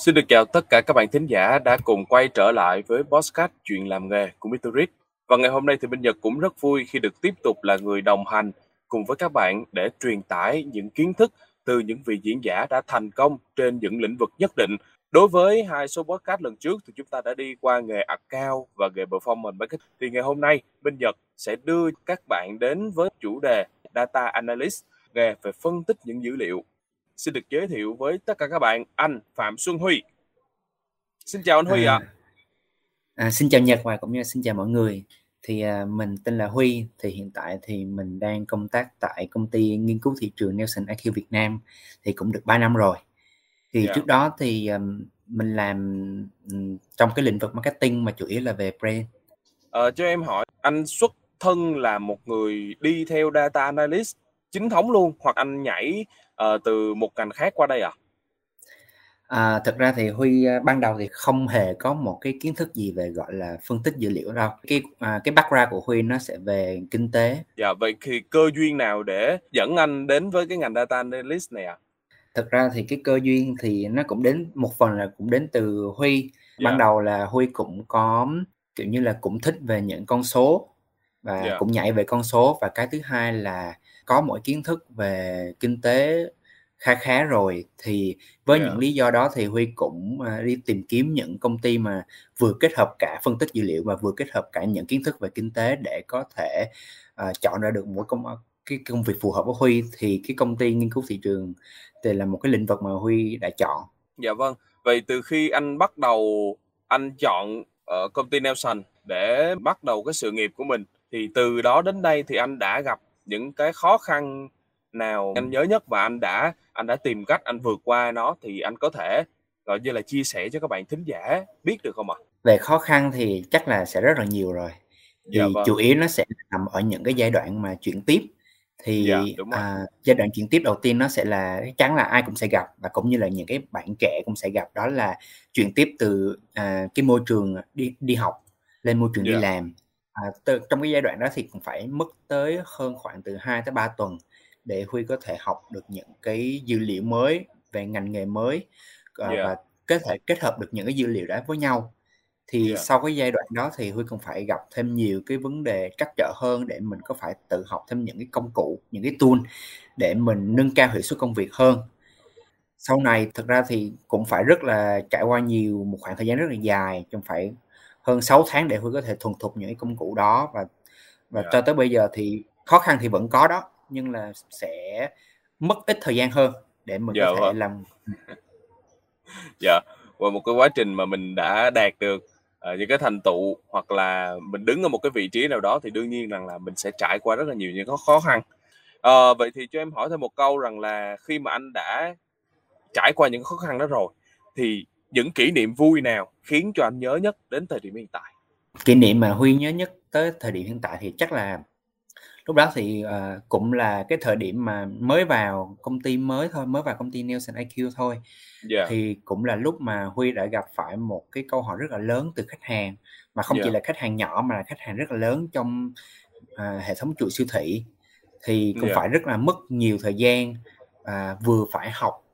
Xin được chào tất cả các bạn thính giả đã cùng quay trở lại với bosscat Chuyện làm nghề của Mr. Rick. Và ngày hôm nay thì Minh Nhật cũng rất vui khi được tiếp tục là người đồng hành cùng với các bạn để truyền tải những kiến thức từ những vị diễn giả đã thành công trên những lĩnh vực nhất định. Đối với hai số podcast lần trước thì chúng ta đã đi qua nghề account và nghề performance marketing. Thì ngày hôm nay Minh Nhật sẽ đưa các bạn đến với chủ đề Data Analyst, nghề về phân tích những dữ liệu xin được giới thiệu với tất cả các bạn anh Phạm Xuân Huy. Xin chào anh Huy ạ. À. À, xin chào Nhật và cũng như xin chào mọi người. Thì à, mình tên là Huy, thì hiện tại thì mình đang công tác tại công ty nghiên cứu thị trường Nelson IQ Việt Nam thì cũng được 3 năm rồi. Thì yeah. Dạ. trước đó thì um, mình làm um, trong cái lĩnh vực marketing mà chủ yếu là về brand. Ờ, cho em hỏi anh xuất thân là một người đi theo data analyst chính thống luôn hoặc anh nhảy uh, từ một ngành khác qua đây à? À, thực ra thì Huy uh, ban đầu thì không hề có một cái kiến thức gì về gọi là phân tích dữ liệu đâu. Cái à, cái background của Huy nó sẽ về kinh tế. Dạ vậy thì cơ duyên nào để dẫn anh đến với cái ngành data analyst này ạ? À? Thực ra thì cái cơ duyên thì nó cũng đến một phần là cũng đến từ Huy. Ban dạ. đầu là Huy cũng có kiểu như là cũng thích về những con số và yeah. Dạ. cũng nhảy về con số và cái thứ hai là có mọi kiến thức về kinh tế khá khá rồi thì với yeah. những lý do đó thì Huy cũng uh, đi tìm kiếm những công ty mà vừa kết hợp cả phân tích dữ liệu và vừa kết hợp cả những kiến thức về kinh tế để có thể uh, chọn ra được một công cái công việc phù hợp với Huy thì cái công ty nghiên cứu thị trường thì là một cái lĩnh vực mà Huy đã chọn. Dạ vâng. Vậy từ khi anh bắt đầu anh chọn ở công ty Nelson để bắt đầu cái sự nghiệp của mình thì từ đó đến đây thì anh đã gặp những cái khó khăn nào anh nhớ nhất và anh đã anh đã tìm cách anh vượt qua nó thì anh có thể gọi như là chia sẻ cho các bạn thính giả biết được không ạ? Về khó khăn thì chắc là sẽ rất là nhiều rồi. Thì dạ, vâng. chủ yếu nó sẽ nằm ở những cái giai đoạn mà chuyển tiếp thì dạ, à, giai đoạn chuyển tiếp đầu tiên nó sẽ là chắc chắn là ai cũng sẽ gặp và cũng như là những cái bạn trẻ cũng sẽ gặp đó là chuyển tiếp từ à, cái môi trường đi đi học lên môi trường yeah. đi dạ. làm à, từ, trong cái giai đoạn đó thì cũng phải mất tới hơn khoảng từ 2 tới 3 tuần để Huy có thể học được những cái dữ liệu mới về ngành nghề mới uh, yeah. và kết thể kết hợp được những cái dữ liệu đó với nhau thì yeah. sau cái giai đoạn đó thì Huy còn phải gặp thêm nhiều cái vấn đề trắc trở hơn để mình có phải tự học thêm những cái công cụ những cái tool để mình nâng cao hiệu suất công việc hơn sau này thực ra thì cũng phải rất là trải qua nhiều một khoảng thời gian rất là dài trong phải hơn 6 tháng để Huy có thể thuần thục những cái công cụ đó và và yeah. cho tới bây giờ thì khó khăn thì vẫn có đó nhưng là sẽ mất ít thời gian hơn để mình dạ, có thể vâng. làm dạ và một cái quá trình mà mình đã đạt được uh, những cái thành tựu hoặc là mình đứng ở một cái vị trí nào đó thì đương nhiên rằng là mình sẽ trải qua rất là nhiều những cái khó khăn uh, vậy thì cho em hỏi thêm một câu rằng là khi mà anh đã trải qua những khó khăn đó rồi thì những kỷ niệm vui nào khiến cho anh nhớ nhất đến thời điểm hiện tại kỷ niệm mà huy nhớ nhất tới thời điểm hiện tại thì chắc là lúc đó thì uh, cũng là cái thời điểm mà mới vào công ty mới thôi mới vào công ty Nelson IQ thôi yeah. Dạ. thì cũng là lúc mà Huy đã gặp phải một cái câu hỏi rất là lớn từ khách hàng mà không yeah. chỉ dạ. là khách hàng nhỏ mà là khách hàng rất là lớn trong uh, hệ thống chuỗi siêu thị thì cũng yeah. Dạ. phải rất là mất nhiều thời gian uh, vừa phải học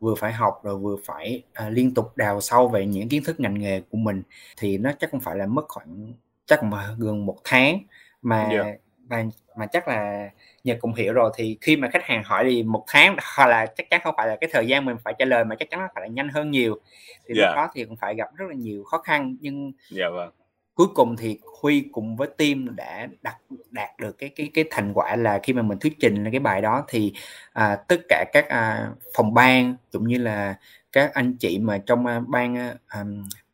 vừa phải học rồi vừa phải uh, liên tục đào sâu về những kiến thức ngành nghề của mình thì nó chắc không phải là mất khoảng chắc mà gần một tháng mà yeah và mà chắc là nhật cũng hiểu rồi thì khi mà khách hàng hỏi thì một tháng hoặc là chắc chắn không phải là cái thời gian mình phải trả lời mà chắc chắn nó phải là nhanh hơn nhiều thì yeah. lúc dạ. đó thì cũng phải gặp rất là nhiều khó khăn nhưng yeah, dạ vâng. Cuối cùng thì huy cùng với team đã đạt đạt được cái cái cái thành quả là khi mà mình thuyết trình cái bài đó thì à, tất cả các à, phòng ban cũng như là các anh chị mà trong à, ban à,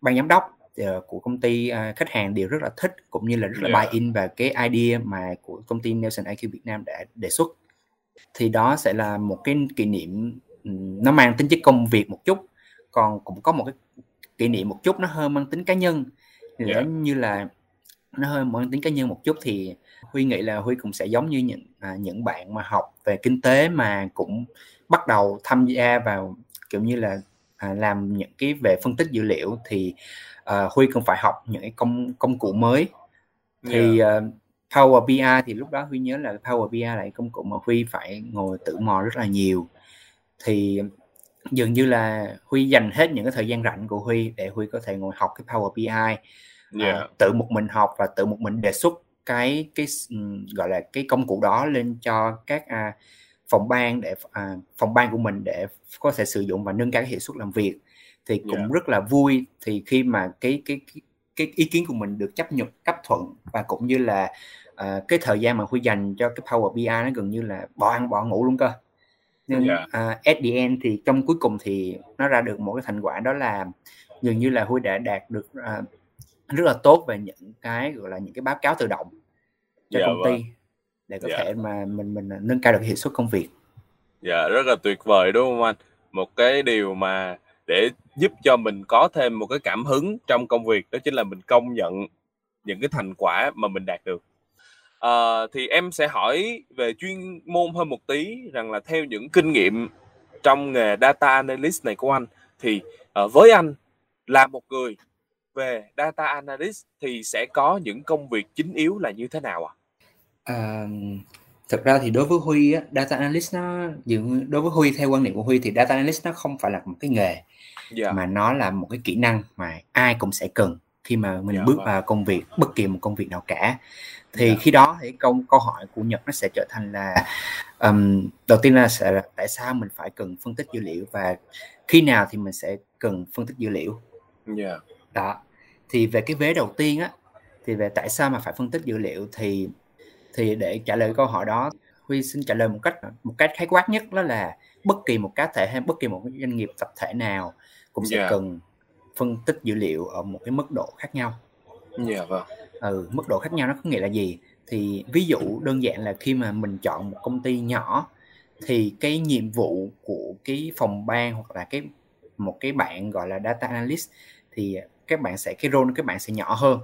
ban giám đốc Ờ, của công ty uh, khách hàng đều rất là thích cũng như là rất là yeah. buy in và cái idea mà của công ty Nelson IQ Việt Nam đã đề xuất thì đó sẽ là một cái kỷ niệm nó mang tính chất công việc một chút còn cũng có một cái kỷ niệm một chút nó hơi mang tính cá nhân thì yeah. như là nó hơi mang tính cá nhân một chút thì huy nghĩ là huy cũng sẽ giống như những à, những bạn mà học về kinh tế mà cũng bắt đầu tham gia vào kiểu như là à, làm những cái về phân tích dữ liệu thì uh, huy cũng phải học những cái công công cụ mới. Thì uh, Power BI thì lúc đó huy nhớ là Power BI là công cụ mà huy phải ngồi tự mò rất là nhiều. Thì dường như là Huy dành hết những cái thời gian rảnh của Huy để Huy có thể ngồi học cái Power BI yeah. à, tự một mình học và tự một mình đề xuất cái cái gọi là cái công cụ đó lên cho các à, phòng ban để à, phòng ban của mình để có thể sử dụng và nâng cao cái hiệu suất làm việc thì cũng yeah. rất là vui thì khi mà cái cái cái, cái ý kiến của mình được chấp nhận chấp thuận và cũng như là uh, cái thời gian mà huy dành cho cái Power BI nó gần như là bỏ ăn bỏ ngủ luôn cơ nhưng yeah. uh, at the end thì trong cuối cùng thì nó ra được một cái thành quả đó là dường như là huy đã đạt được uh, rất là tốt về những cái gọi là những cái báo cáo tự động cho yeah, công ty vâng. để có yeah. thể mà mình mình nâng cao được hiệu suất công việc. Dạ rất là tuyệt vời đúng không anh? Một cái điều mà để giúp cho mình có thêm một cái cảm hứng trong công việc đó chính là mình công nhận những cái thành quả mà mình đạt được à, thì em sẽ hỏi về chuyên môn hơn một tí rằng là theo những kinh nghiệm trong nghề data analyst này của anh thì uh, với anh là một người về data analyst thì sẽ có những công việc chính yếu là như thế nào ạ? À? À, thực ra thì đối với Huy á, data analyst nó đối với Huy theo quan niệm của Huy thì data analyst nó không phải là một cái nghề yeah. Dạ. mà nó là một cái kỹ năng mà ai cũng sẽ cần khi mà mình yeah, dạ bước vâng. vào công việc bất kỳ một công việc nào cả thì yeah. Dạ. khi đó thì câu câu hỏi của Nhật nó sẽ trở thành là um, đầu tiên là sẽ là tại sao mình phải cần phân tích dữ liệu và khi nào thì mình sẽ cần phân tích dữ liệu yeah. đó thì về cái vế đầu tiên á thì về tại sao mà phải phân tích dữ liệu thì thì để trả lời câu hỏi đó Huy xin trả lời một cách một cách khái quát nhất đó là bất kỳ một cá thể hay bất kỳ một doanh nghiệp tập thể nào cũng sẽ yeah. cần phân tích dữ liệu ở một cái mức độ khác nhau. Dạ yeah, vâng. Ừ, mức độ khác nhau nó có nghĩa là gì? Thì ví dụ đơn giản là khi mà mình chọn một công ty nhỏ thì cái nhiệm vụ của cái phòng ban hoặc là cái một cái bạn gọi là data analyst thì các bạn sẽ cái role của các bạn sẽ nhỏ hơn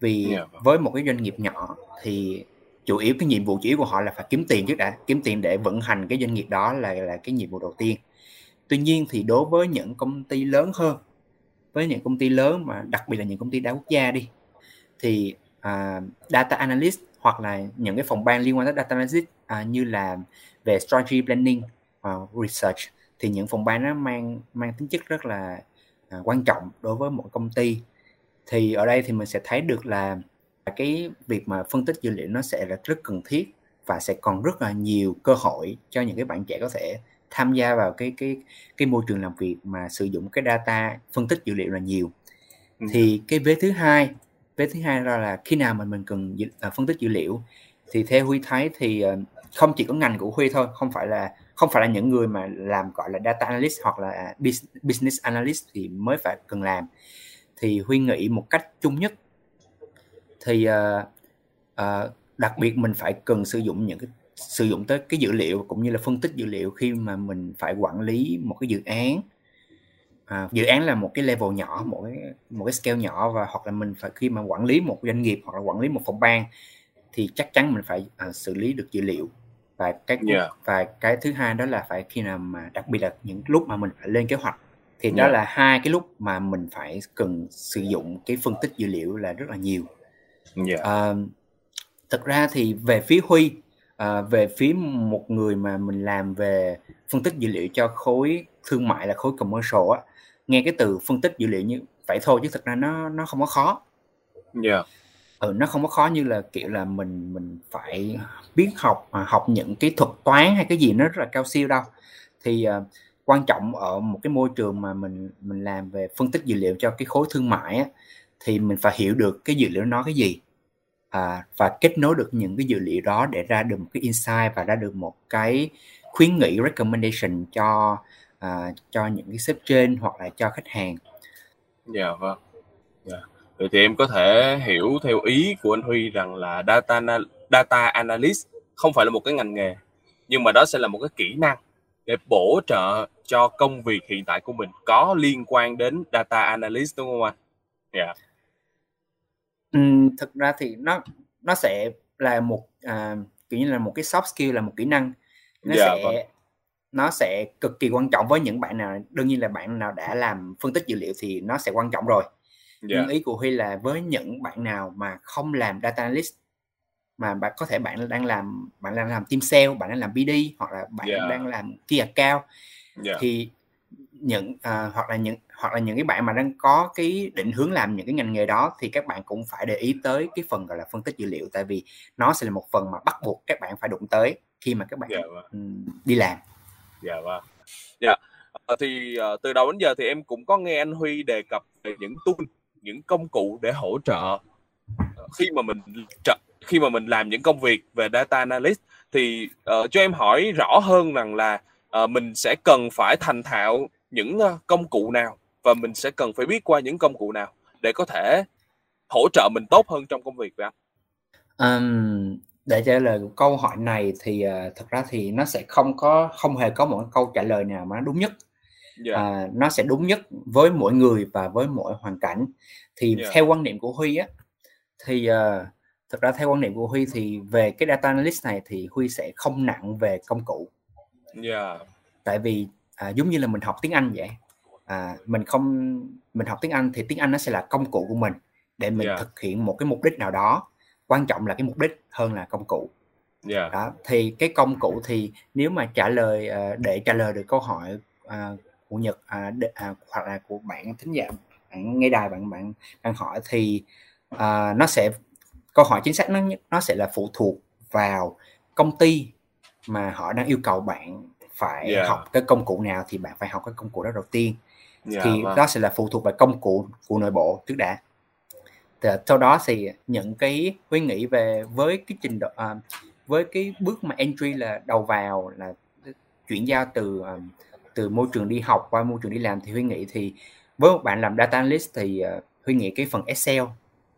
vì yeah, vâng. với một cái doanh nghiệp nhỏ thì chủ yếu cái nhiệm vụ chủ yếu của họ là phải kiếm tiền trước đã kiếm tiền để vận hành cái doanh nghiệp đó là là cái nhiệm vụ đầu tiên tuy nhiên thì đối với những công ty lớn hơn với những công ty lớn mà đặc biệt là những công ty đa quốc gia đi thì uh, data analyst hoặc là những cái phòng ban liên quan tới data analyst uh, như là về strategy planning uh, research thì những phòng ban nó mang mang tính chất rất là uh, quan trọng đối với một công ty. Thì ở đây thì mình sẽ thấy được là cái việc mà phân tích dữ liệu nó sẽ là rất cần thiết và sẽ còn rất là nhiều cơ hội cho những cái bạn trẻ có thể tham gia vào cái cái cái môi trường làm việc mà sử dụng cái data phân tích dữ liệu là nhiều ừ. thì cái vế thứ hai vế thứ hai là, là khi nào mà mình cần uh, phân tích dữ liệu thì theo huy thấy thì uh, không chỉ có ngành của huy thôi không phải là không phải là những người mà làm gọi là data analyst hoặc là business analyst thì mới phải cần làm thì huy nghĩ một cách chung nhất thì uh, uh, đặc biệt mình phải cần sử dụng những cái sử dụng tới cái dữ liệu cũng như là phân tích dữ liệu khi mà mình phải quản lý một cái dự án à, dự án là một cái level nhỏ một cái một cái scale nhỏ và hoặc là mình phải khi mà quản lý một doanh nghiệp hoặc là quản lý một phòng ban thì chắc chắn mình phải à, xử lý được dữ liệu và cái yeah. và cái thứ hai đó là phải khi nào mà đặc biệt là những lúc mà mình phải lên kế hoạch thì yeah. đó là hai cái lúc mà mình phải cần sử dụng cái phân tích dữ liệu là rất là nhiều yeah. à, thực ra thì về phía huy à, về phía một người mà mình làm về phân tích dữ liệu cho khối thương mại là khối commercial á nghe cái từ phân tích dữ liệu như vậy thôi chứ thực ra nó nó không có khó. Yeah. ừ, nó không có khó như là kiểu là mình mình phải biết học à, học những cái thuật toán hay cái gì nó rất là cao siêu đâu. Thì uh, quan trọng ở một cái môi trường mà mình mình làm về phân tích dữ liệu cho cái khối thương mại á, thì mình phải hiểu được cái dữ liệu nó cái gì à, và kết nối được những cái dữ liệu đó để ra được một cái insight và ra được một cái khuyến nghị recommendation cho à, cho những cái sếp trên hoặc là cho khách hàng. Dạ yeah, vâng. Yeah. Dạ. Vậy thì em có thể hiểu theo ý của anh Huy rằng là data data analyst không phải là một cái ngành nghề nhưng mà đó sẽ là một cái kỹ năng để bổ trợ cho công việc hiện tại của mình có liên quan đến data analyst đúng không anh? Dạ. Yeah. Thực ra thì nó nó sẽ là một, à, kiểu như là, một cái soft skill, là một kỹ năng. Nó Dạ, vâng. sẽ nó sẽ cực kỳ quan trọng với những bạn nào đương nhiên là bạn nào đã làm phân tích dữ liệu thì nó sẽ quan trọng rồi. Nhưng dạ. ý của Huy là với những bạn nào mà không làm data analyst, mà bạn có thể bạn đang làm bạn đang làm team sale, bạn đang làm BD hoặc là bạn Dạ. đang làm key account, Dạ. thì những à, hoặc là những hoặc là những cái bạn mà đang có cái định hướng làm những cái ngành nghề đó thì các bạn cũng phải để ý tới cái phần gọi là phân tích dữ liệu tại vì nó sẽ là một phần mà bắt buộc các bạn phải đụng tới khi mà các bạn yeah, vâng. đi làm. Dạ vâng. Dạ. Yeah. thì uh, từ đầu đến giờ thì em cũng có nghe anh Huy đề cập về những tool, những công cụ để hỗ trợ khi mà mình trợ khi mà mình làm những công việc về data analyst thì uh, cho em hỏi rõ hơn rằng là uh, mình sẽ cần phải thành thạo những công cụ nào và mình sẽ cần phải biết qua những công cụ nào để có thể hỗ trợ mình tốt hơn trong công việc vậy? Um, để trả lời câu hỏi này thì uh, thật ra thì nó sẽ không có không hề có một câu trả lời nào mà nó đúng nhất. Yeah. Uh, nó sẽ đúng nhất với mỗi người và với mỗi hoàn cảnh. Thì yeah. theo quan niệm của Huy á thì uh, thực ra theo quan niệm của Huy thì về cái data analyst này thì Huy sẽ không nặng về công cụ. Yeah. Tại vì à, giống như là mình học tiếng Anh vậy. À, mình không mình học tiếng Anh thì tiếng Anh nó sẽ là công cụ của mình để mình yeah. thực hiện một cái mục đích nào đó. Quan trọng là cái mục đích hơn là công cụ. Yeah. Đó, thì cái công cụ thì nếu mà trả lời à, để trả lời được câu hỏi à, của Nhật à, để, à, hoặc là của bạn thính giả bạn nghe đài bạn bạn đang hỏi thì à, nó sẽ câu hỏi chính xác nó nó sẽ là phụ thuộc vào công ty mà họ đang yêu cầu bạn phải yeah. học cái công cụ nào thì bạn phải học cái công cụ đó đầu tiên yeah, thì vâng. đó sẽ là phụ thuộc vào công cụ của nội bộ trước đã thì sau đó thì những cái suy nghĩ về với cái trình độ à, với cái bước mà entry là đầu vào là chuyển giao từ à, từ môi trường đi học qua môi trường đi làm thì huy nghĩ thì với một bạn làm data analyst thì uh, huy nghĩ cái phần Excel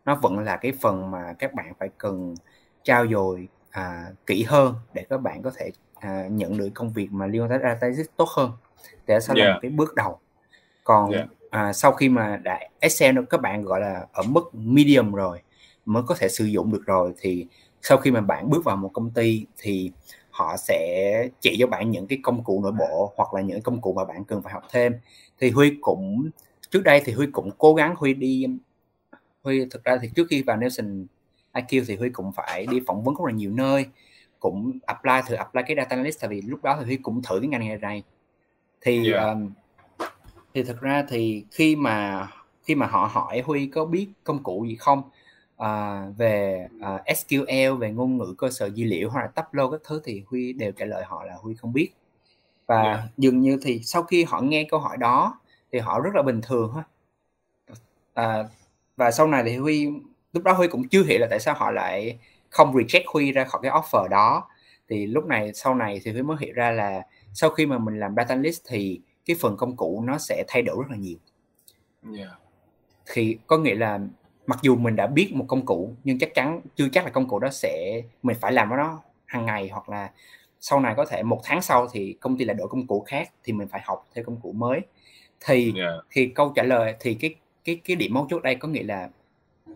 nó vẫn là cái phần mà các bạn phải cần trao dồi à, kỹ hơn để các bạn có thể à, nhận được công việc mà liên quan tới data tốt hơn để sau yeah. là một cái bước đầu còn yeah. à, sau khi mà đã Excel các bạn gọi là ở mức medium rồi mới có thể sử dụng được rồi thì sau khi mà bạn bước vào một công ty thì họ sẽ chỉ cho bạn những cái công cụ nội bộ hoặc là những công cụ mà bạn cần phải học thêm thì Huy cũng trước đây thì Huy cũng cố gắng Huy đi Huy thực ra thì trước khi vào Nelson IQ thì Huy cũng phải đi phỏng vấn rất là nhiều nơi cũng apply thử apply cái data analyst tại vì lúc đó thì Huy cũng thử cái ngành nghề này thì yeah. um, thì thực ra thì khi mà khi mà họ hỏi Huy có biết công cụ gì không à, về à, SQL về ngôn ngữ cơ sở dữ liệu hoặc là Tableau các thứ thì Huy đều trả lời họ là Huy không biết. Và yeah. dường như thì sau khi họ nghe câu hỏi đó thì họ rất là bình thường ha. À, và sau này thì Huy lúc đó Huy cũng chưa hiểu là tại sao họ lại không reject Huy ra khỏi cái offer đó. Thì lúc này sau này thì Huy mới hiểu ra là sau khi mà mình làm data analyst thì cái phần công cụ nó sẽ thay đổi rất là nhiều yeah. thì có nghĩa là mặc dù mình đã biết một công cụ nhưng chắc chắn chưa chắc là công cụ đó sẽ mình phải làm với nó hàng ngày hoặc là sau này có thể một tháng sau thì công ty lại đổi công cụ khác thì mình phải học theo công cụ mới thì yeah. thì câu trả lời thì cái cái cái điểm mấu chốt đây có nghĩa là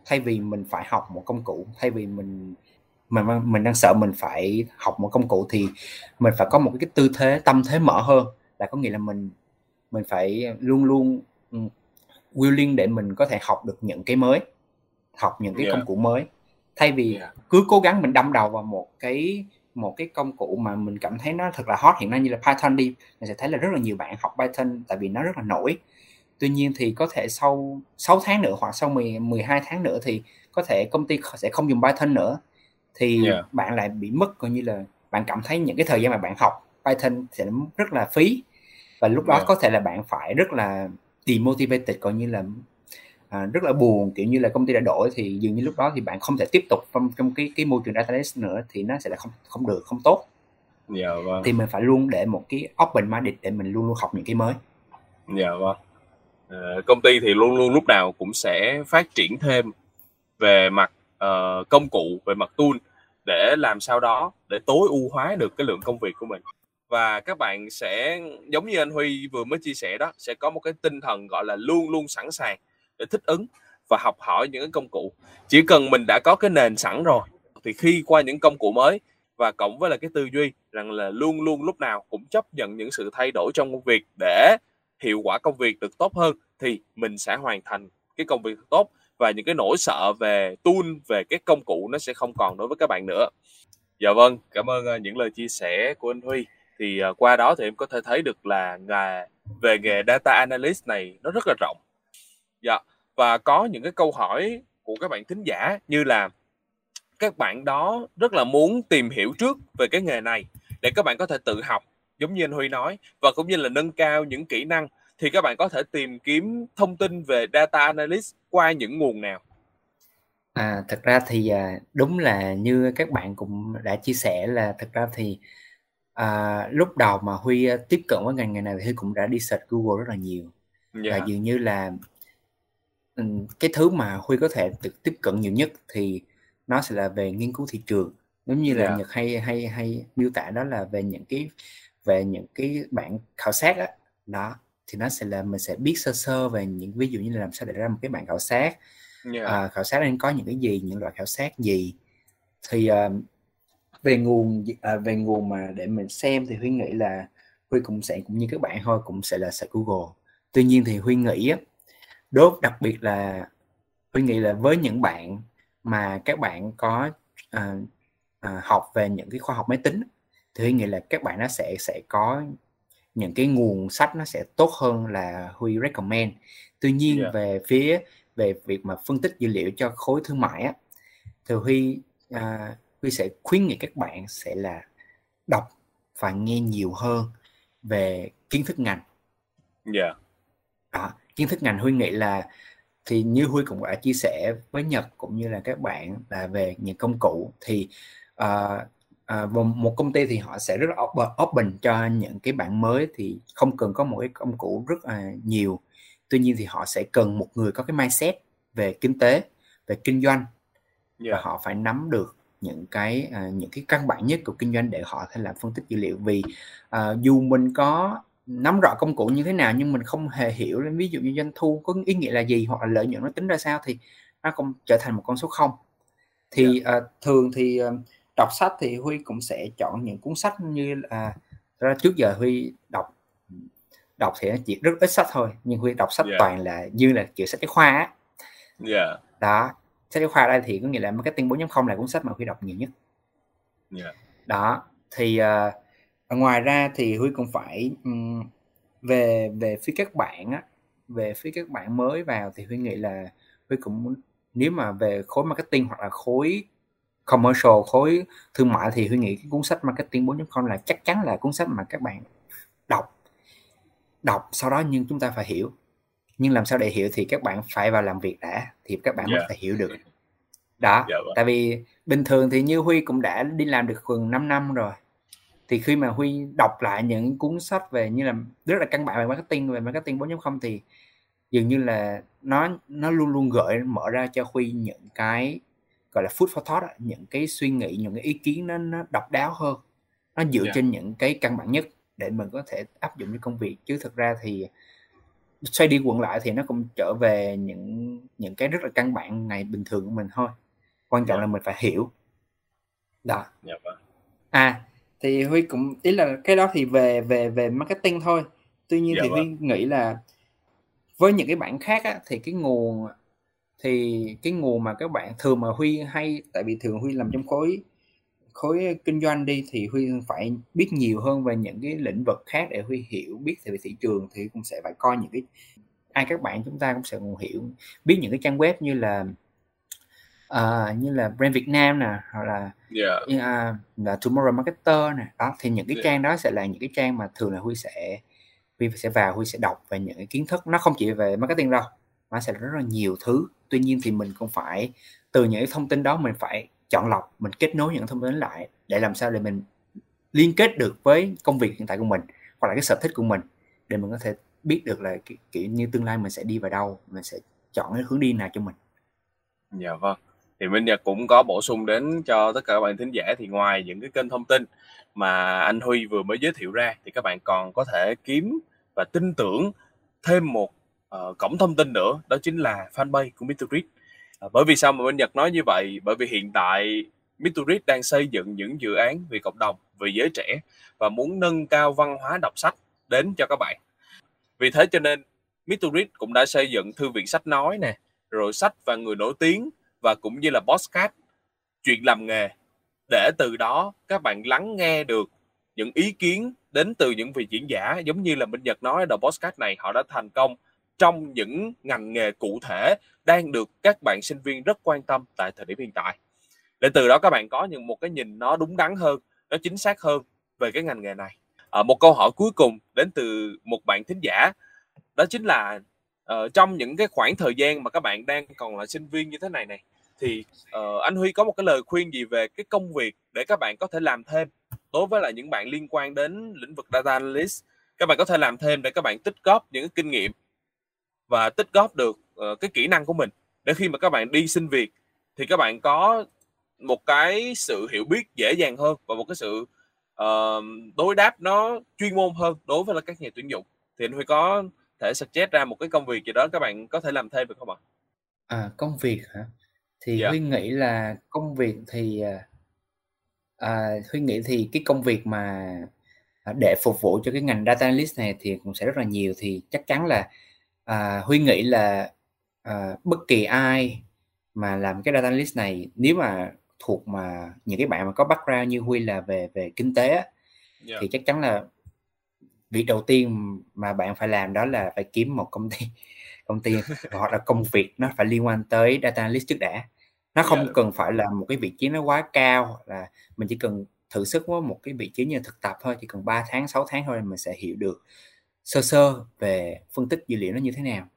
thay vì mình phải học một công cụ thay vì mình mình mình đang sợ mình phải học một công cụ thì mình phải có một cái tư thế tâm thế mở hơn là có nghĩa là mình mình phải luôn luôn willing để mình có thể học được những cái mới học những cái yeah. công cụ mới thay vì yeah. cứ cố gắng mình đâm đầu vào một cái một cái công cụ mà mình cảm thấy nó thật là hot hiện nay như là Python đi mình sẽ thấy là rất là nhiều bạn học Python tại vì nó rất là nổi tuy nhiên thì có thể sau 6 tháng nữa hoặc sau 10, 12 tháng nữa thì có thể công ty sẽ không dùng Python nữa thì yeah. bạn lại bị mất coi như là bạn cảm thấy những cái thời gian mà bạn học Python sẽ rất là phí và lúc đó yeah. có thể là bạn phải rất là demotivated coi như là à, rất là buồn kiểu như là công ty đã đổi thì dường như lúc đó thì bạn không thể tiếp tục trong, trong cái cái môi trường data analyst nữa thì nó sẽ là không không được không tốt. Dạ vâng. Thì mình phải luôn để một cái open minded để mình luôn luôn học những cái mới. Dạ vâng. Ờ, công ty thì luôn luôn lúc nào cũng sẽ phát triển thêm về mặt uh, công cụ về mặt tool để làm sao đó để tối ưu hóa được cái lượng công việc của mình và các bạn sẽ, giống như anh Huy vừa mới chia sẻ đó, sẽ có một cái tinh thần gọi là luôn luôn sẵn sàng để thích ứng và học hỏi những cái công cụ. Chỉ cần mình đã có cái nền sẵn rồi, thì khi qua những công cụ mới, và cộng với là cái tư duy rằng là luôn luôn lúc nào cũng chấp nhận những sự thay đổi trong công việc để hiệu quả công việc được tốt hơn, thì mình sẽ hoàn thành cái công việc tốt. Và những cái nỗi sợ về tool, về cái công cụ nó sẽ không còn đối với các bạn nữa. Dạ vâng cảm ơn à, những lời chia sẻ của anh Huy thì uh, qua đó thì em có thể thấy được là nghề về nghề data analyst này nó rất là rộng. Dạ và có những cái câu hỏi của các bạn thính giả như là các bạn đó rất là muốn tìm hiểu trước về cái nghề này để các bạn có thể tự học giống như anh Huy nói và cũng như là nâng cao những kỹ năng thì các bạn có thể tìm kiếm thông tin về data analyst qua những nguồn nào? À, thật ra thì à, đúng là như các bạn cũng đã chia sẻ là thật ra thì à, lúc đầu mà Huy à, tiếp cận với ngành nghề này thì Huy cũng đã đi search Google rất là nhiều yeah. và dường như là cái thứ mà Huy có thể được tiếp cận nhiều nhất thì nó sẽ là về nghiên cứu thị trường giống như là yeah. Nhật hay hay hay miêu tả đó là về những cái về những cái bạn khảo sát đó, đó thì nó sẽ là mình sẽ biết sơ sơ về những ví dụ như là làm sao để ra một cái bạn khảo sát yeah. à, khảo sát nên có những cái gì những loại khảo sát gì thì à, về nguồn à, về nguồn mà để mình xem thì huy nghĩ là huy cũng sẽ cũng như các bạn thôi cũng sẽ là search google tuy nhiên thì huy nghĩ á đốt đặc biệt là huy nghĩ là với những bạn mà các bạn có à, à, học về những cái khoa học máy tính thì huy nghĩ là các bạn nó sẽ sẽ có những cái nguồn sách nó sẽ tốt hơn là huy recommend tuy nhiên yeah. về phía về việc mà phân tích dữ liệu cho khối thương mại á thì huy à, huy sẽ khuyến nghị các bạn sẽ là đọc và nghe nhiều hơn về kiến thức ngành. Dạ. Yeah. Đó, kiến thức ngành huy nghĩ là thì như huy cũng đã chia sẻ với nhật cũng như là các bạn là về những công cụ thì uh, uh, một công ty thì họ sẽ rất là open cho những cái bạn mới thì không cần có một cái công cụ rất là nhiều tuy nhiên thì họ sẽ cần một người có cái mindset về kinh tế về kinh doanh yeah. và họ phải nắm được những cái uh, những cái căn bản nhất của kinh doanh để họ thể làm phân tích dữ liệu vì uh, dù mình có nắm rõ công cụ như thế nào nhưng mình không hề hiểu ví dụ như doanh thu có ý nghĩa là gì hoặc là lợi nhuận nó tính ra sao thì nó không trở thành một con số không thì yeah. uh, thường thì uh, đọc sách thì huy cũng sẽ chọn những cuốn sách như là ra trước giờ huy đọc đọc thì nó chỉ rất ít sách thôi nhưng huy đọc sách yeah. toàn là như là kiểu sách cái khoa á yeah. đó sách giáo khoa đây thì có nghĩa là marketing 4.0 là cuốn sách mà huy đọc nhiều nhất yeah. đó thì uh, ngoài ra thì huy cũng phải um, về về phía các bạn á về phía các bạn mới vào thì huy nghĩ là huy cũng nếu mà về khối marketing hoặc là khối commercial khối thương mại thì huy nghĩ cái cuốn sách marketing 4.0 là chắc chắn là cuốn sách mà các bạn đọc đọc sau đó nhưng chúng ta phải hiểu nhưng làm sao để hiểu thì các bạn phải vào làm việc đã thì các bạn yeah. mới phải hiểu được đó yeah, vâng. tại vì bình thường thì như huy cũng đã đi làm được gần 5 năm rồi thì khi mà huy đọc lại những cuốn sách về như là rất là căn bản về marketing về marketing 4.0 thì dường như là nó nó luôn luôn gợi mở ra cho huy những cái gọi là food for thought những cái suy nghĩ những cái ý kiến nó nó độc đáo hơn nó dựa yeah. trên những cái căn bản nhất để mình có thể áp dụng cho công việc chứ thực ra thì xoay đi quẩn lại thì nó cũng trở về những những cái rất là căn bản ngày bình thường của mình thôi quan trọng yeah. Dạ. là mình phải hiểu đó yeah, dạ vâng. à thì huy cũng ý là cái đó thì về về về marketing thôi tuy nhiên yeah, dạ thì vâng. huy nghĩ là với những cái bản khác á, thì cái nguồn thì cái nguồn mà các bạn thường mà huy hay tại vì thường huy làm trong khối khối kinh doanh đi thì huy phải biết nhiều hơn về những cái lĩnh vực khác để huy hiểu biết về thị trường thì cũng sẽ phải coi những cái ai các bạn chúng ta cũng sẽ còn hiểu biết những cái trang web như là uh, như là brand Việt Nam nè hoặc là yeah. uh, là Tomorrow Marketer nè đó thì những cái yeah. trang đó sẽ là những cái trang mà thường là huy sẽ huy sẽ vào huy sẽ đọc về những cái kiến thức nó không chỉ về marketing đâu nó sẽ rất là nhiều thứ tuy nhiên thì mình cũng phải từ những cái thông tin đó mình phải chọn lọc mình kết nối những thông tin lại để làm sao để mình liên kết được với công việc hiện tại của mình hoặc là cái sở thích của mình để mình có thể biết được là kiểu như tương lai mình sẽ đi vào đâu mình sẽ chọn cái hướng đi nào cho mình dạ vâng thì Minh Nhật cũng có bổ sung đến cho tất cả các bạn thính giả thì ngoài những cái kênh thông tin mà anh Huy vừa mới giới thiệu ra thì các bạn còn có thể kiếm và tin tưởng thêm một uh, cổng thông tin nữa đó chính là fanpage của Mr. Reed À, bởi vì sao mà Minh Nhật nói như vậy? Bởi vì hiện tại Miturit đang xây dựng những dự án vì cộng đồng, vì giới trẻ và muốn nâng cao văn hóa đọc sách đến cho các bạn. Vì thế cho nên Miturit cũng đã xây dựng thư viện sách nói nè, rồi sách và người nổi tiếng và cũng như là podcast chuyện làm nghề để từ đó các bạn lắng nghe được những ý kiến đến từ những vị diễn giả giống như là Minh Nhật nói đầu podcast này họ đã thành công trong những ngành nghề cụ thể đang được các bạn sinh viên rất quan tâm tại thời điểm hiện tại. Để từ đó các bạn có những một cái nhìn nó đúng đắn hơn nó chính xác hơn về cái ngành nghề này. À, một câu hỏi cuối cùng đến từ một bạn thính giả đó chính là uh, trong những cái khoảng thời gian mà các bạn đang còn là sinh viên như thế này này thì uh, anh Huy có một cái lời khuyên gì về cái công việc để các bạn có thể làm thêm đối với lại những bạn liên quan đến lĩnh vực data analyst? Các bạn có thể làm thêm để các bạn tích góp những cái kinh nghiệm và tích góp được uh, cái kỹ năng của mình để khi mà các bạn đi xin việc thì các bạn có một cái sự hiểu biết dễ dàng hơn và một cái sự uh, đối đáp nó chuyên môn hơn đối với là các nhà tuyển dụng thì anh Huy có thể suggest ra một cái công việc gì đó các bạn có thể làm thêm được không ạ? À công việc hả? Thì yeah. Dạ. Huy nghĩ là công việc thì à, à, Huy nghĩ thì cái công việc mà à, để phục vụ cho cái ngành data analyst này thì cũng sẽ rất là nhiều thì chắc chắn là à, Huy nghĩ là à, bất kỳ ai mà làm cái data analyst này nếu mà thuộc mà những cái bạn mà có background như Huy là về về kinh tế yeah. Dạ. thì chắc chắn là việc đầu tiên mà bạn phải làm đó là phải kiếm một công ty công ty hoặc là công việc nó phải liên quan tới data analyst trước đã nó không yeah. Dạ. cần phải là một cái vị trí nó quá cao là mình chỉ cần thử sức với một cái vị trí như thực tập thôi chỉ cần 3 tháng 6 tháng thôi mình sẽ hiểu được sơ sơ về phân tích dữ liệu nó như thế nào yeah.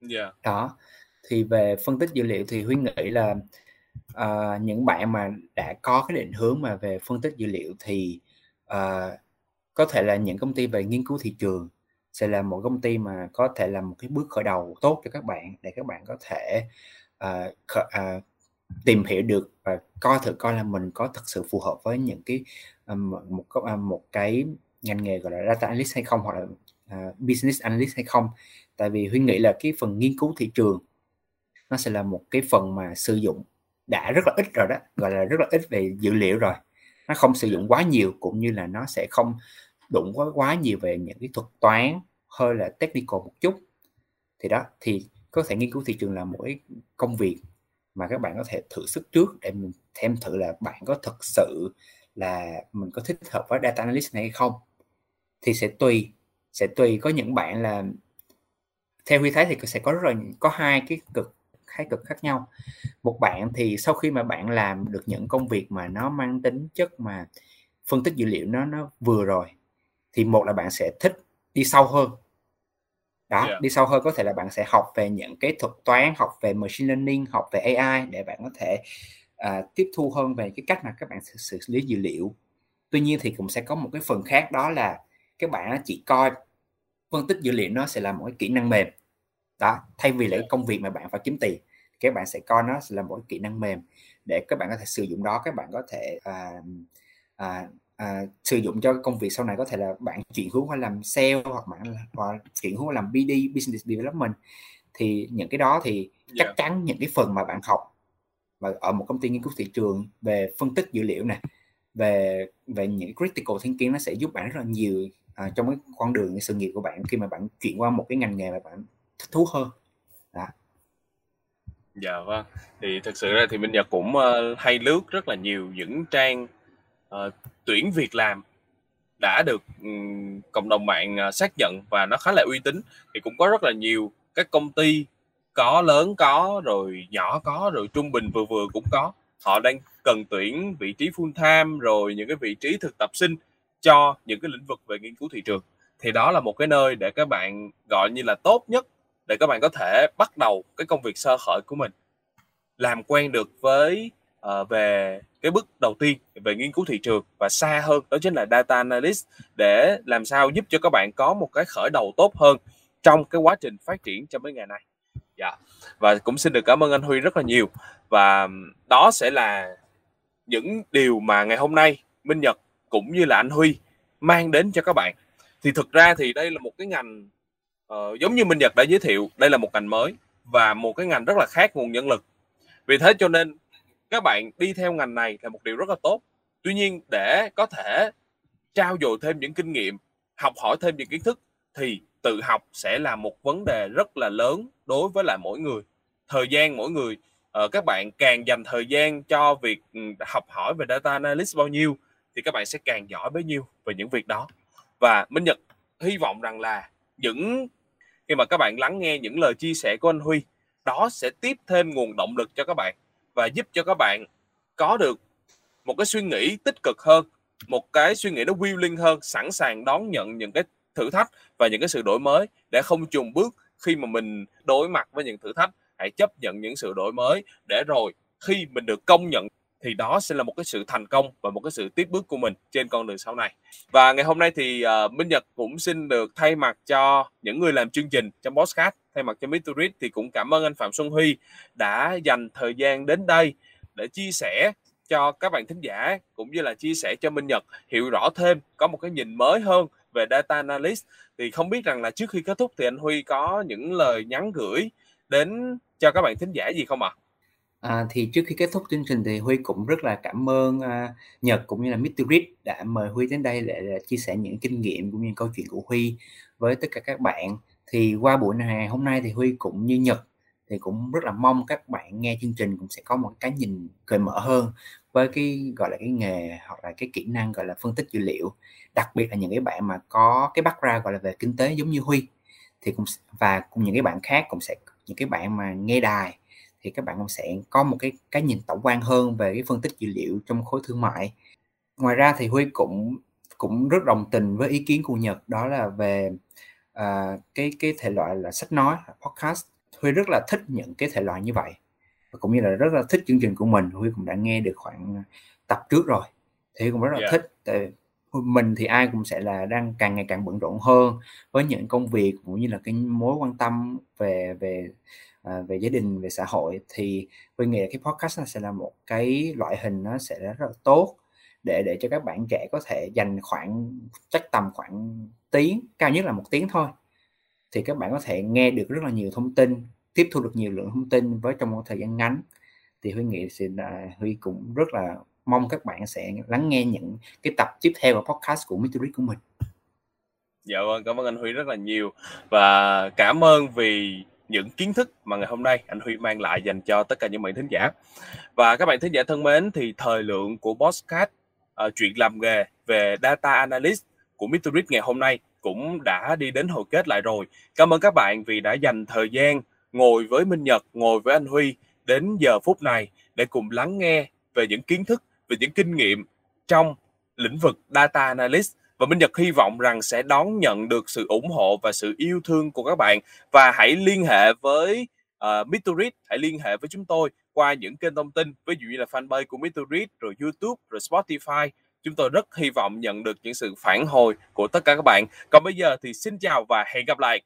Dạ. đó thì về phân tích dữ liệu thì huy nghĩ là uh, những bạn mà đã có cái định hướng mà về phân tích dữ liệu thì uh, có thể là những công ty về nghiên cứu thị trường sẽ là một công ty mà có thể là một cái bước khởi đầu tốt cho các bạn để các bạn có thể uh, khởi, uh, tìm hiểu được và coi thử coi là mình có thực sự phù hợp với những cái um, một uh, một cái ngành nghề gọi là data analyst hay không hoặc là uh, business analyst hay không. Tại vì huy nghĩ là cái phần nghiên cứu thị trường nó sẽ là một cái phần mà sử dụng đã rất là ít rồi đó gọi là rất là ít về dữ liệu rồi. Nó không sử dụng quá nhiều cũng như là nó sẽ không đụng quá quá nhiều về những cái thuật toán hơi là technical một chút. Thì đó thì có thể nghiên cứu thị trường là một cái công việc mà các bạn có thể thử sức trước để mình xem thử là bạn có thực sự là mình có thích hợp với data analyst này hay không. Thì sẽ tùy sẽ tùy có những bạn là theo huy thấy thì sẽ có rất là có hai cái cực hai cực khác nhau. Một bạn thì sau khi mà bạn làm được những công việc mà nó mang tính chất mà phân tích dữ liệu nó nó vừa rồi thì một là bạn sẽ thích đi sâu hơn. Đó yeah. đi sâu hơn có thể là bạn sẽ học về những cái thuật toán học về machine learning học về AI để bạn có thể uh, tiếp thu hơn về cái cách mà các bạn xử, xử lý dữ liệu. Tuy nhiên thì cũng sẽ có một cái phần khác đó là các bạn chỉ coi phân tích dữ liệu nó sẽ là một cái kỹ năng mềm. Đó thay vì là cái công việc mà bạn phải kiếm tiền các bạn sẽ coi nó là một cái kỹ năng mềm để các bạn có thể sử dụng đó. Các bạn có thể uh, uh, à, sử dụng cho công việc sau này có thể là bạn chuyển hướng qua làm sale hoặc bạn hoặc chuyển hướng qua làm BD business development. Thì những cái đó thì chắc yeah. chắn những cái phần mà bạn học và ở một công ty nghiên cứu thị trường về phân tích dữ liệu này về về những critical thinking nó sẽ giúp bạn rất là nhiều à, trong cái con đường cái sự nghiệp của bạn khi mà bạn chuyển qua một cái ngành nghề mà bạn thích thú hơn đó. Dạ vâng. Thì thực sự ra thì Minh Nhật cũng uh, hay lướt rất là nhiều những trang uh, tuyển việc làm đã được um, cộng đồng mạng uh, xác nhận và nó khá là uy tín thì cũng có rất là nhiều các công ty có lớn có rồi nhỏ có rồi trung bình vừa vừa cũng có họ đang cần tuyển vị trí full time rồi những cái vị trí thực tập sinh cho những cái lĩnh vực về nghiên cứu thị trường. Thì đó là một cái nơi để các bạn gọi như là tốt nhất để các bạn có thể bắt đầu cái công việc sơ khởi của mình. Làm quen được với uh, về cái bước đầu tiên về nghiên cứu thị trường và xa hơn đó chính là data analyst để làm sao giúp cho các bạn có một cái khởi đầu tốt hơn trong cái quá trình phát triển trong mấy ngày này dạ. Và cũng xin được cảm ơn anh Huy rất là nhiều. Và đó sẽ là những điều mà ngày hôm nay Minh Nhật cũng như là anh Huy mang đến cho các bạn. Thì thực ra thì đây là một cái ngành uh, giống như Minh Nhật đã giới thiệu đây là một ngành mới và một cái ngành rất là khác nguồn nhân lực. Vì thế cho nên các bạn đi theo ngành này là một điều rất là tốt. Tuy nhiên để có thể trao dồi thêm những kinh nghiệm học hỏi thêm những kiến thức thì tự học sẽ là một vấn đề rất là lớn đối với lại mỗi người. Thời gian mỗi người uh, các bạn càng dành thời gian cho việc ừ, học hỏi về data analyst bao nhiêu thì các bạn sẽ càng giỏi bấy nhiêu về những việc đó. Và Minh Nhật hy vọng rằng là những, khi mà các bạn lắng nghe những lời chia sẻ của anh Huy, đó sẽ tiếp thêm nguồn động lực cho các bạn và giúp cho các bạn có được một cái suy nghĩ tích cực hơn, một cái suy nghĩ nó willing hơn, sẵn sàng đón nhận những cái thử thách và những cái sự đổi mới để không trùng bước khi mà mình đối mặt với những thử thách. Hãy chấp nhận những sự đổi mới để rồi khi mình được công nhận thì đó sẽ là một cái sự thành công và một cái sự tiếp bước của mình trên con đường sau này và ngày hôm nay thì uh, Minh Nhật cũng xin được thay mặt cho những người làm chương trình trong podcast thay mặt cho Mr. Thì cũng cảm ơn anh Phạm Xuân Huy đã dành thời gian đến đây để chia sẻ cho các bạn thính giả cũng như là chia sẻ cho Minh Nhật hiểu rõ thêm có một cái nhìn mới hơn về data analyst thì không biết rằng là trước khi kết thúc thì anh Huy có những lời nhắn gửi đến cho các bạn thính giả gì không ạ? À? À, thì trước khi kết thúc chương trình thì Huy cũng rất là cảm ơn uh, Nhật cũng như là Mr. Reed đã mời Huy đến đây để, để chia sẻ những kinh nghiệm cũng như câu chuyện của Huy với tất cả các bạn. Thì qua buổi này hôm nay thì Huy cũng như Nhật thì cũng rất là mong các bạn nghe chương trình cũng sẽ có một cái nhìn cởi mở hơn với cái gọi là cái nghề hoặc là cái kỹ năng gọi là phân tích dữ liệu đặc biệt là những cái bạn mà có cái background gọi là về kinh tế giống như Huy thì cũng và cùng những cái bạn khác cũng sẽ những cái bạn mà nghe đài thì các bạn cũng sẽ có một cái cái nhìn tổng quan hơn về cái phân tích dữ liệu trong khối thương mại. Ngoài ra thì Huy cũng cũng rất đồng tình với ý kiến của Nhật đó là về uh, cái cái thể loại là sách nói podcast. Huy rất là thích những cái thể loại như vậy và cũng như là rất là thích chương trình của mình. Huy cũng đã nghe được khoảng tập trước rồi thì cũng rất là yeah. thích. Tại mình thì ai cũng sẽ là đang càng ngày càng bận rộn hơn với những công việc cũng như là cái mối quan tâm về về à, về gia đình về xã hội thì Huy nghĩ là cái podcast này sẽ là một cái loại hình nó sẽ rất là tốt để để cho các bạn trẻ có thể dành khoảng chắc tầm khoảng tiếng cao nhất là một tiếng thôi thì các bạn có thể nghe được rất là nhiều thông tin tiếp thu được nhiều lượng thông tin với trong một thời gian ngắn thì Huy nghĩ thì là Huy cũng rất là mong các bạn sẽ lắng nghe những cái tập tiếp theo của podcast của Mr. của mình. Dạ vâng, cảm ơn anh Huy rất là nhiều và cảm ơn vì những kiến thức mà ngày hôm nay anh Huy mang lại dành cho tất cả những bạn thính giả. Và các bạn thính giả thân mến thì thời lượng của podcast uh, chuyện làm nghề về data analyst của Mr. ngày hôm nay cũng đã đi đến hồi kết lại rồi. Cảm ơn các bạn vì đã dành thời gian ngồi với Minh Nhật, ngồi với anh Huy đến giờ phút này để cùng lắng nghe về những kiến thức, về những kinh nghiệm trong lĩnh vực data analyst và Minh Nhật hy vọng rằng sẽ đón nhận được sự ủng hộ và sự yêu thương của các bạn và hãy liên hệ với ờ, uh, Mr. Hãy liên hệ với chúng tôi qua những kênh thông tin ví dụ như là fanpage của Mr. Rồi YouTube, rồi Spotify. Chúng tôi rất hy vọng nhận được những sự phản hồi của tất cả các bạn. Còn bây giờ thì xin chào và hẹn gặp lại.